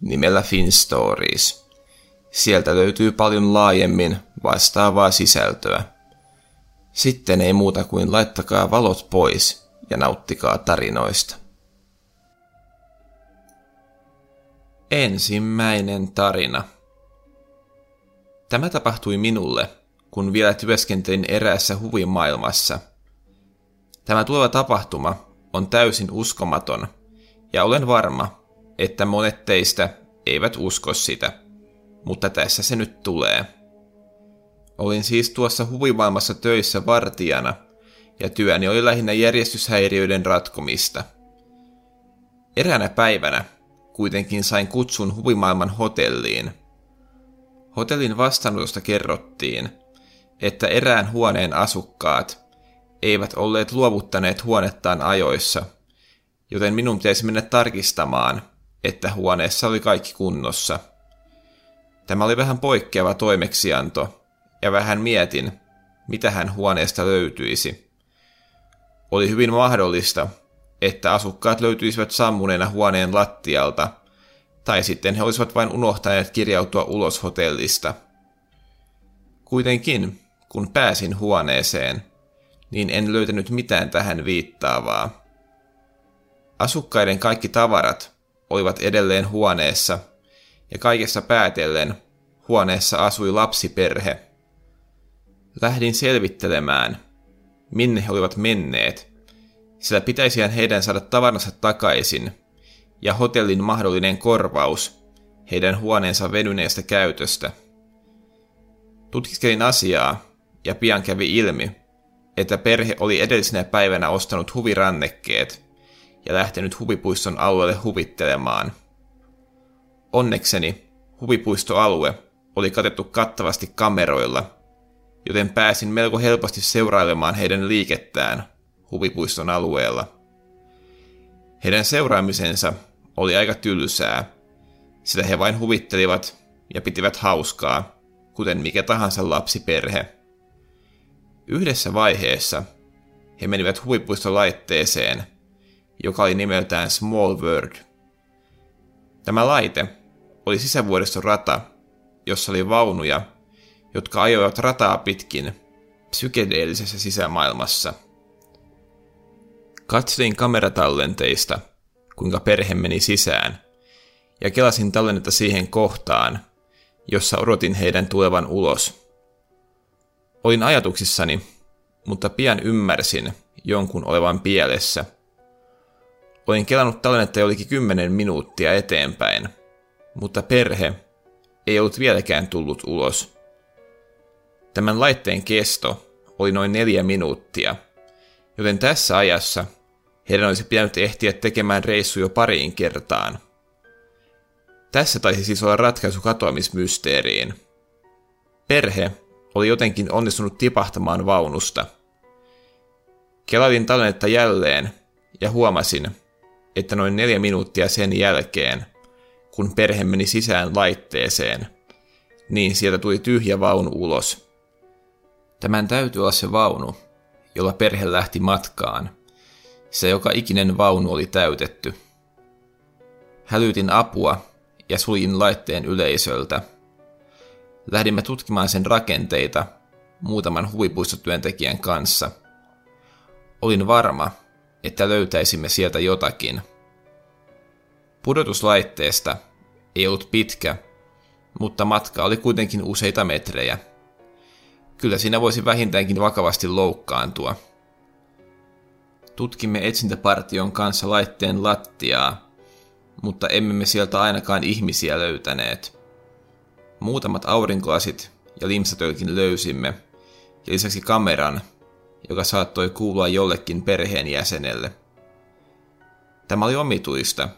nimellä FinStories. Sieltä löytyy paljon laajemmin vastaavaa sisältöä. Sitten ei muuta kuin laittakaa valot pois ja nauttikaa tarinoista. Ensimmäinen tarina. Tämä tapahtui minulle, kun vielä työskentelin eräässä huvimaailmassa. Tämä tuleva tapahtuma on täysin uskomaton, ja olen varma, että monet teistä eivät usko sitä, mutta tässä se nyt tulee. Olin siis tuossa huvimaailmassa töissä vartijana, ja työni oli lähinnä järjestyshäiriöiden ratkomista. Eräänä päivänä kuitenkin sain kutsun huvimaailman hotelliin. Hotellin vastaanotosta kerrottiin, että erään huoneen asukkaat eivät olleet luovuttaneet huonettaan ajoissa, joten minun pitäisi mennä tarkistamaan, että huoneessa oli kaikki kunnossa. Tämä oli vähän poikkeava toimeksianto, ja vähän mietin, mitä hän huoneesta löytyisi. Oli hyvin mahdollista, että asukkaat löytyisivät sammuneena huoneen lattialta, tai sitten he olisivat vain unohtaneet kirjautua ulos hotellista. Kuitenkin, kun pääsin huoneeseen, niin en löytänyt mitään tähän viittaavaa. Asukkaiden kaikki tavarat olivat edelleen huoneessa, ja kaikessa päätellen huoneessa asui lapsiperhe. Lähdin selvittelemään, minne he olivat menneet, sillä pitäisihän heidän saada tavaransa takaisin, ja hotellin mahdollinen korvaus heidän huoneensa venyneestä käytöstä. Tutkiskelin asiaa, ja pian kävi ilmi, että perhe oli edellisenä päivänä ostanut huvirannekkeet ja lähtenyt huvipuiston alueelle huvittelemaan. Onnekseni huvipuistoalue oli katettu kattavasti kameroilla, joten pääsin melko helposti seurailemaan heidän liikettään huvipuiston alueella. Heidän seuraamisensa oli aika tylsää, sillä he vain huvittelivat ja pitivät hauskaa, kuten mikä tahansa lapsiperhe. Yhdessä vaiheessa he menivät huvipuistolaitteeseen, joka oli nimeltään Small World. Tämä laite oli sisävuodiston rata, jossa oli vaunuja, jotka ajoivat rataa pitkin psykedeellisessä sisämaailmassa. Katselin kameratallenteista, kuinka perhe meni sisään, ja kelasin tallennetta siihen kohtaan, jossa odotin heidän tulevan ulos. Olin ajatuksissani, mutta pian ymmärsin jonkun olevan pielessä. Olin kelannut tallennetta jollekin kymmenen minuuttia eteenpäin, mutta perhe ei ollut vieläkään tullut ulos. Tämän laitteen kesto oli noin neljä minuuttia, joten tässä ajassa heidän olisi pitänyt ehtiä tekemään reissu jo pariin kertaan. Tässä taisi siis olla ratkaisu katoamismysteeriin. Perhe oli jotenkin onnistunut tipahtamaan vaunusta. Kelailin tallennetta jälleen ja huomasin, että noin neljä minuuttia sen jälkeen, kun perhe meni sisään laitteeseen, niin sieltä tuli tyhjä vaunu ulos. Tämän täytyy olla se vaunu, jolla perhe lähti matkaan. Se joka ikinen vaunu oli täytetty. Hälytin apua ja suljin laitteen yleisöltä – lähdimme tutkimaan sen rakenteita muutaman huvipuistotyöntekijän kanssa. Olin varma, että löytäisimme sieltä jotakin. Pudotuslaitteesta ei ollut pitkä, mutta matka oli kuitenkin useita metrejä. Kyllä siinä voisi vähintäänkin vakavasti loukkaantua. Tutkimme etsintäpartion kanssa laitteen lattiaa, mutta emme me sieltä ainakaan ihmisiä löytäneet. Muutamat aurinkolasit ja limsatölkin löysimme, ja lisäksi kameran, joka saattoi kuulua jollekin perheenjäsenelle. Tämä oli omituista,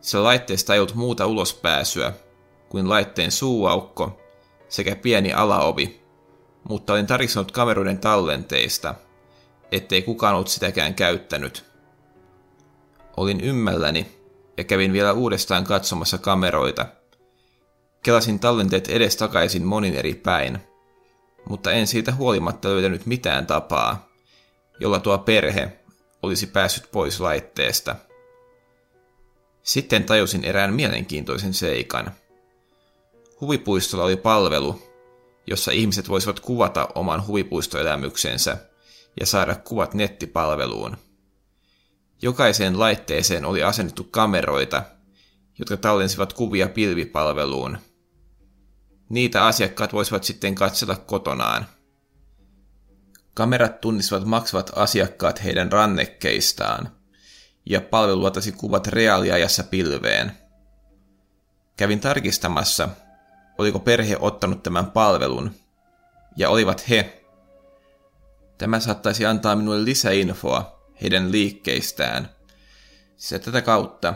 sillä laitteesta ei ollut muuta ulospääsyä, kuin laitteen suuaukko sekä pieni alaovi, mutta olin tarkistanut kameroiden tallenteista, ettei kukaan ollut sitäkään käyttänyt. Olin ymmälläni ja kävin vielä uudestaan katsomassa kameroita. Kelasin tallenteet edestakaisin monin eri päin, mutta en siitä huolimatta löytänyt mitään tapaa, jolla tuo perhe olisi päässyt pois laitteesta. Sitten tajusin erään mielenkiintoisen seikan. Huvipuistolla oli palvelu, jossa ihmiset voisivat kuvata oman huvipuistoelämyksensä ja saada kuvat nettipalveluun. Jokaiseen laitteeseen oli asennettu kameroita, jotka tallensivat kuvia pilvipalveluun. Niitä asiakkaat voisivat sitten katsella kotonaan. Kamerat tunnistivat maksavat asiakkaat heidän rannekkeistaan, ja palvelu latasi kuvat reaaliajassa pilveen. Kävin tarkistamassa, oliko perhe ottanut tämän palvelun, ja olivat he. Tämä saattaisi antaa minulle lisäinfoa heidän liikkeistään, sillä tätä kautta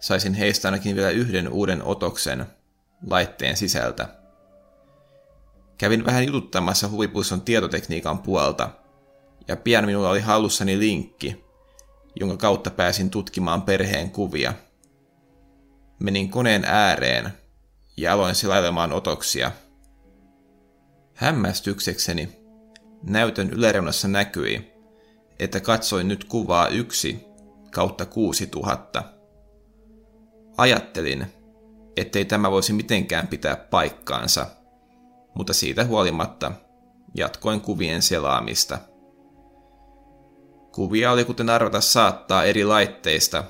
saisin heistä ainakin vielä yhden uuden otoksen laitteen sisältä. Kävin vähän jututtamassa huvipuiston tietotekniikan puolta, ja pian minulla oli hallussani linkki, jonka kautta pääsin tutkimaan perheen kuvia. Menin koneen ääreen ja aloin selailemaan otoksia. Hämmästyksekseni näytön yläreunassa näkyi, että katsoin nyt kuvaa yksi kautta kuusi tuhatta. Ajattelin, ettei tämä voisi mitenkään pitää paikkaansa, mutta siitä huolimatta jatkoin kuvien selaamista. Kuvia oli kuten arvata saattaa eri laitteista,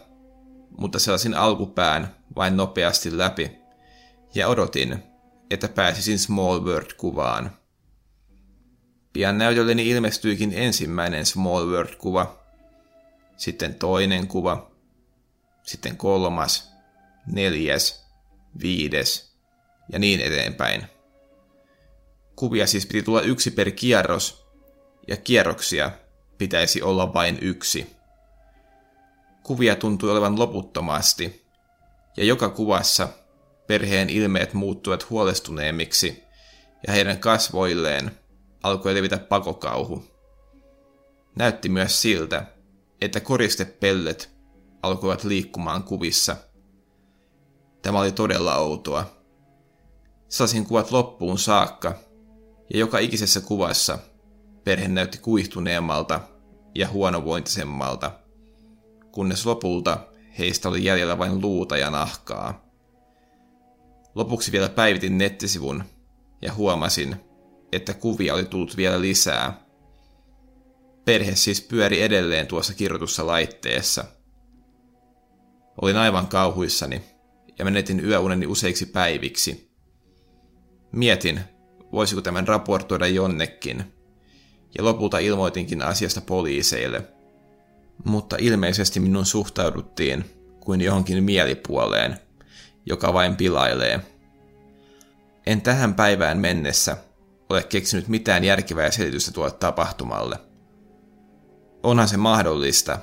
mutta selasin alkupään vain nopeasti läpi ja odotin, että pääsisin Small World-kuvaan. Pian näytölleni ilmestyikin ensimmäinen Small World-kuva, sitten toinen kuva, sitten kolmas, neljäs, viides ja niin eteenpäin. Kuvia siis piti tulla yksi per kierros, ja kierroksia pitäisi olla vain yksi. Kuvia tuntui olevan loputtomasti, ja joka kuvassa perheen ilmeet muuttuivat huolestuneemmiksi, ja heidän kasvoilleen alkoi levitä pakokauhu. Näytti myös siltä, että koristepellet alkoivat liikkumaan kuvissa. Tämä oli todella outoa. Sasin kuvat loppuun saakka, ja joka ikisessä kuvassa perhe näytti kuihtuneemmalta ja huonovointisemmalta, kunnes lopulta heistä oli jäljellä vain luuta ja nahkaa. Lopuksi vielä päivitin nettisivun ja huomasin, että kuvia oli tullut vielä lisää. Perhe siis pyöri edelleen tuossa kirjoitussa laitteessa. Olin aivan kauhuissani ja menetin yöuneni useiksi päiviksi. Mietin, voisiko tämän raportoida jonnekin, ja lopulta ilmoitinkin asiasta poliiseille. Mutta ilmeisesti minun suhtauduttiin kuin johonkin mielipuoleen, joka vain pilailee. En tähän päivään mennessä ole keksinyt mitään järkevää selitystä tuolle tapahtumalle. Onhan se mahdollista,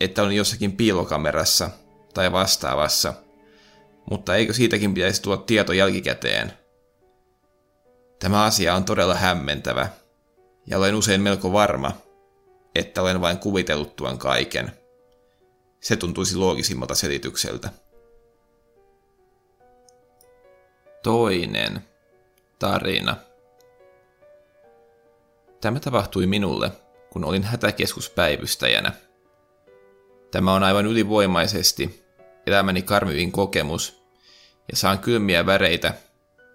että on jossakin piilokamerassa tai vastaavassa, mutta eikö siitäkin pitäisi tuoda tieto jälkikäteen? Tämä asia on todella hämmentävä, ja olen usein melko varma, että olen vain kuvitellut tuon kaiken. Se tuntuisi loogisimmalta selitykseltä. Toinen tarina. Tämä tapahtui minulle, kun olin hätäkeskuspäivystäjänä. Tämä on aivan ylivoimaisesti elämäni karmivin kokemus, ja saan kylmiä väreitä,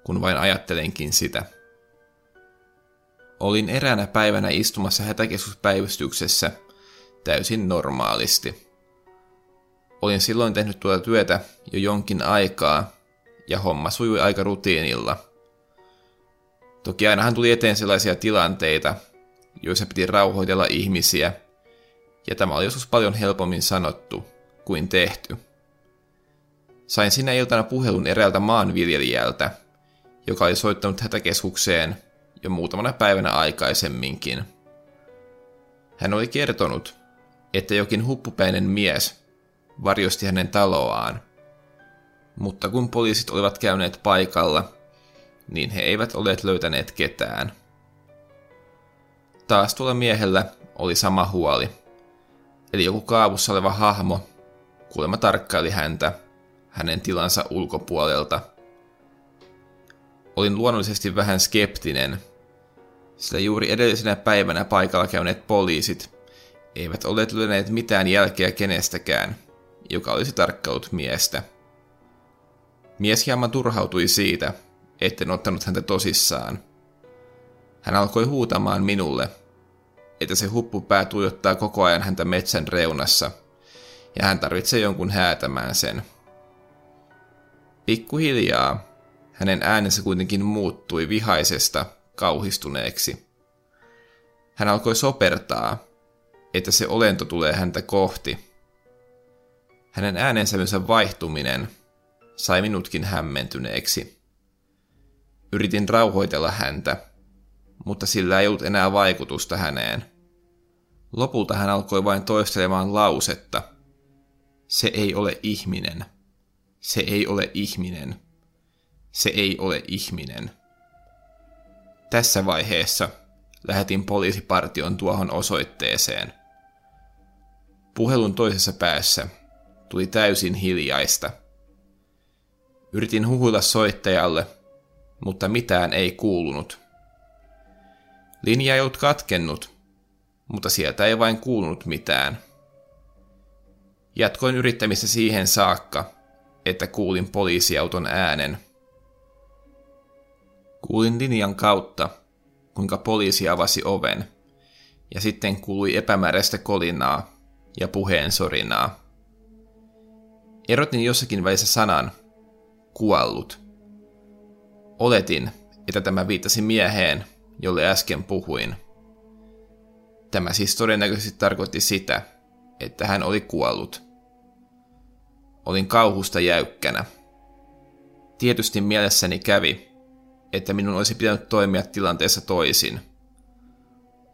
kun vain ajattelenkin sitä. Olin eräänä päivänä istumassa hätäkeskuspäivystyksessä täysin normaalisti. Olin silloin tehnyt tuota työtä jo jonkin aikaa, ja homma sujui aika rutiinilla. Toki ainahan tuli eteen sellaisia tilanteita, joissa piti rauhoitella ihmisiä, ja tämä oli joskus paljon helpommin sanottu kuin tehty. Sain sinä iltana puhelun eräältä maanviljelijältä, joka oli soittanut hätäkeskukseen jo muutamana päivänä aikaisemminkin. Hän oli kertonut, että jokin huppupäinen mies varjosti hänen taloaan. Mutta kun poliisit olivat käyneet paikalla, niin he eivät olleet löytäneet ketään. Taas tuolla miehellä oli sama huoli. Eli joku kaavussa oleva hahmo kuulemma tarkkaili häntä hänen tilansa ulkopuolelta. Olin luonnollisesti vähän skeptinen, sillä juuri edellisenä päivänä paikalla käyneet poliisit eivät olleet löytäneet mitään jälkeä kenestäkään, joka olisi tarkkailut miestä. Mies hieman turhautui siitä, etten ottanut häntä tosissaan. Hän alkoi huutamaan minulle, että se huppupää tuijottaa koko ajan häntä metsän reunassa, ja hän tarvitsee jonkun häätämään sen. Pikkuhiljaa hänen äänensä kuitenkin muuttui vihaisesta kauhistuneeksi. Hän alkoi sopertaa, että se olento tulee häntä kohti. Hänen äänensävynsä vaihtuminen sai minutkin hämmentyneeksi. Yritin rauhoitella häntä, mutta sillä ei ollut enää vaikutusta häneen. Lopulta hän alkoi vain toistelemaan lausetta. Se ei ole ihminen. Se ei ole ihminen. Se ei ole ihminen. Tässä vaiheessa lähetin poliisipartion tuohon osoitteeseen. Puhelun toisessa päässä tuli täysin hiljaista. Yritin huhuilla soittajalle, mutta mitään ei kuulunut. Linja ei ollut katkennut, mutta sieltä ei vain kuulunut mitään. Jatkoin yrittämistä siihen saakka, että kuulin poliisiauton äänen. Kuulin linjan kautta, kuinka poliisi avasi oven, ja sitten kuului epämääräistä kolinaa ja puheen sorinaa. Erotin jossakin välissä sanan, kuollut. Oletin, että tämä viittasi mieheen, jolle äsken puhuin. Tämä siis todennäköisesti tarkoitti sitä, että hän oli kuollut. Olin kauhusta jäykkänä. Tietysti mielessäni kävi, että minun olisi pitänyt toimia tilanteessa toisin.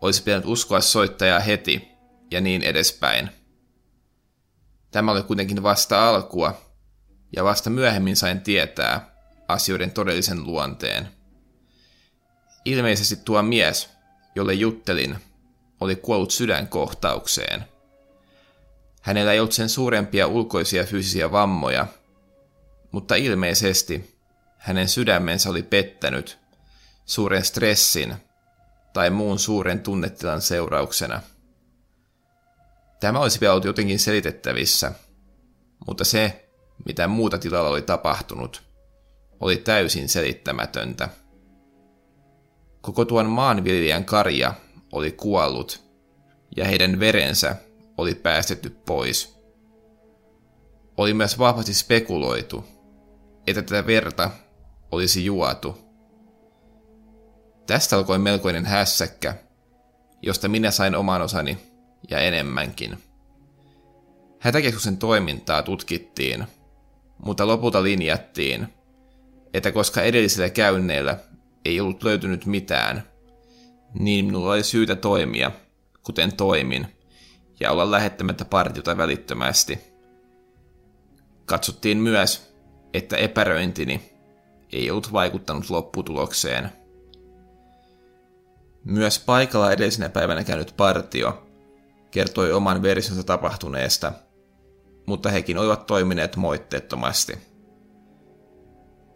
Olisi pitänyt uskoa soittajaa heti ja niin edespäin. Tämä oli kuitenkin vasta alkua, ja vasta myöhemmin sain tietää asioiden todellisen luonteen. Ilmeisesti tuo mies, jolle juttelin, oli kuollut sydänkohtaukseen. Hänellä ei ollut sen suurempia ulkoisia fyysisiä vammoja, mutta ilmeisesti hänen sydämensä oli pettänyt suuren stressin tai muun suuren tunnetilan seurauksena. Tämä olisi vielä ollut jotenkin selitettävissä, mutta se, mitä muuta tilalla oli tapahtunut, oli täysin selittämätöntä. Koko tuon maanviljelijän karja oli kuollut, ja heidän verensä oli päästetty pois. Oli myös vahvasti spekuloitu, että tätä verta olisi juotu. Tästä alkoi melkoinen hässäkkä, josta minä sain oman osani ja enemmänkin. Hätäkeskuksen toimintaa tutkittiin, mutta lopulta linjattiin, että koska edellisillä käynneillä ei ollut löytynyt mitään, niin minulla oli syytä toimia, kuten toimin, ja olla lähettämättä partiota välittömästi. Katsottiin myös, että epäröintini ei ollut vaikuttanut lopputulokseen. Myös paikalla edellisenä päivänä käynyt partio kertoi oman versionsa tapahtuneesta, mutta hekin olivat toimineet moitteettomasti.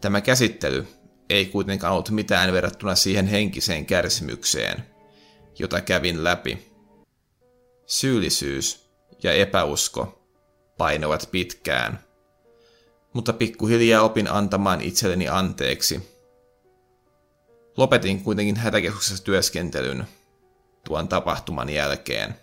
Tämä käsittely ei kuitenkaan ollut mitään verrattuna siihen henkiseen kärsimykseen, jota kävin läpi. Syyllisyys ja epäusko painovat pitkään, mutta pikkuhiljaa opin antamaan itselleni anteeksi. Lopetin kuitenkin hätäkeskuksessa työskentelyn tuon tapahtuman jälkeen.